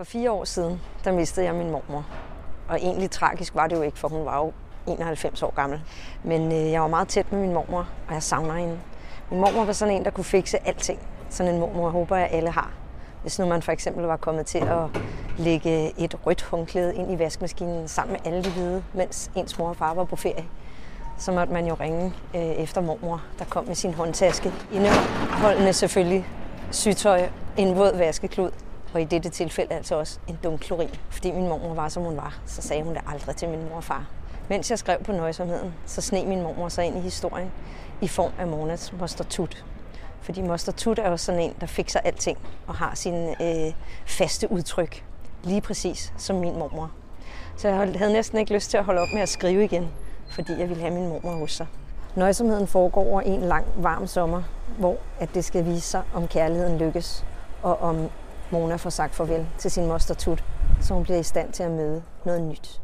For fire år siden, der mistede jeg min mormor. Og egentlig tragisk var det jo ikke, for hun var jo 91 år gammel. Men øh, jeg var meget tæt med min mormor, og jeg savner hende. Min mormor var sådan en, der kunne fikse alting. Sådan en mormor håber jeg, alle har. Hvis nu man for eksempel var kommet til at lægge et rødt håndklæde ind i vaskemaskinen sammen med alle de hvide, mens ens mor og far var på ferie, så måtte man jo ringe øh, efter mormor, der kom med sin håndtaske. Indeholdende selvfølgelig sygtøj, en våd vaskeklud, og i dette tilfælde altså også en dum klorin. Fordi min mormor var, som hun var, så sagde hun det aldrig til min mor og far. Mens jeg skrev på nøjsomheden, så sne min mormor sig ind i historien i form af Monas moster Tut. Fordi moster Tut er jo sådan en, der fikser alting og har sine øh, faste udtryk. Lige præcis som min mormor. Så jeg havde næsten ikke lyst til at holde op med at skrive igen, fordi jeg ville have min mormor hos sig. Nøjsomheden foregår over en lang, varm sommer, hvor at det skal vise sig, om kærligheden lykkes, og om Mona får sagt farvel til sin moster Tut, så hun bliver i stand til at møde noget nyt.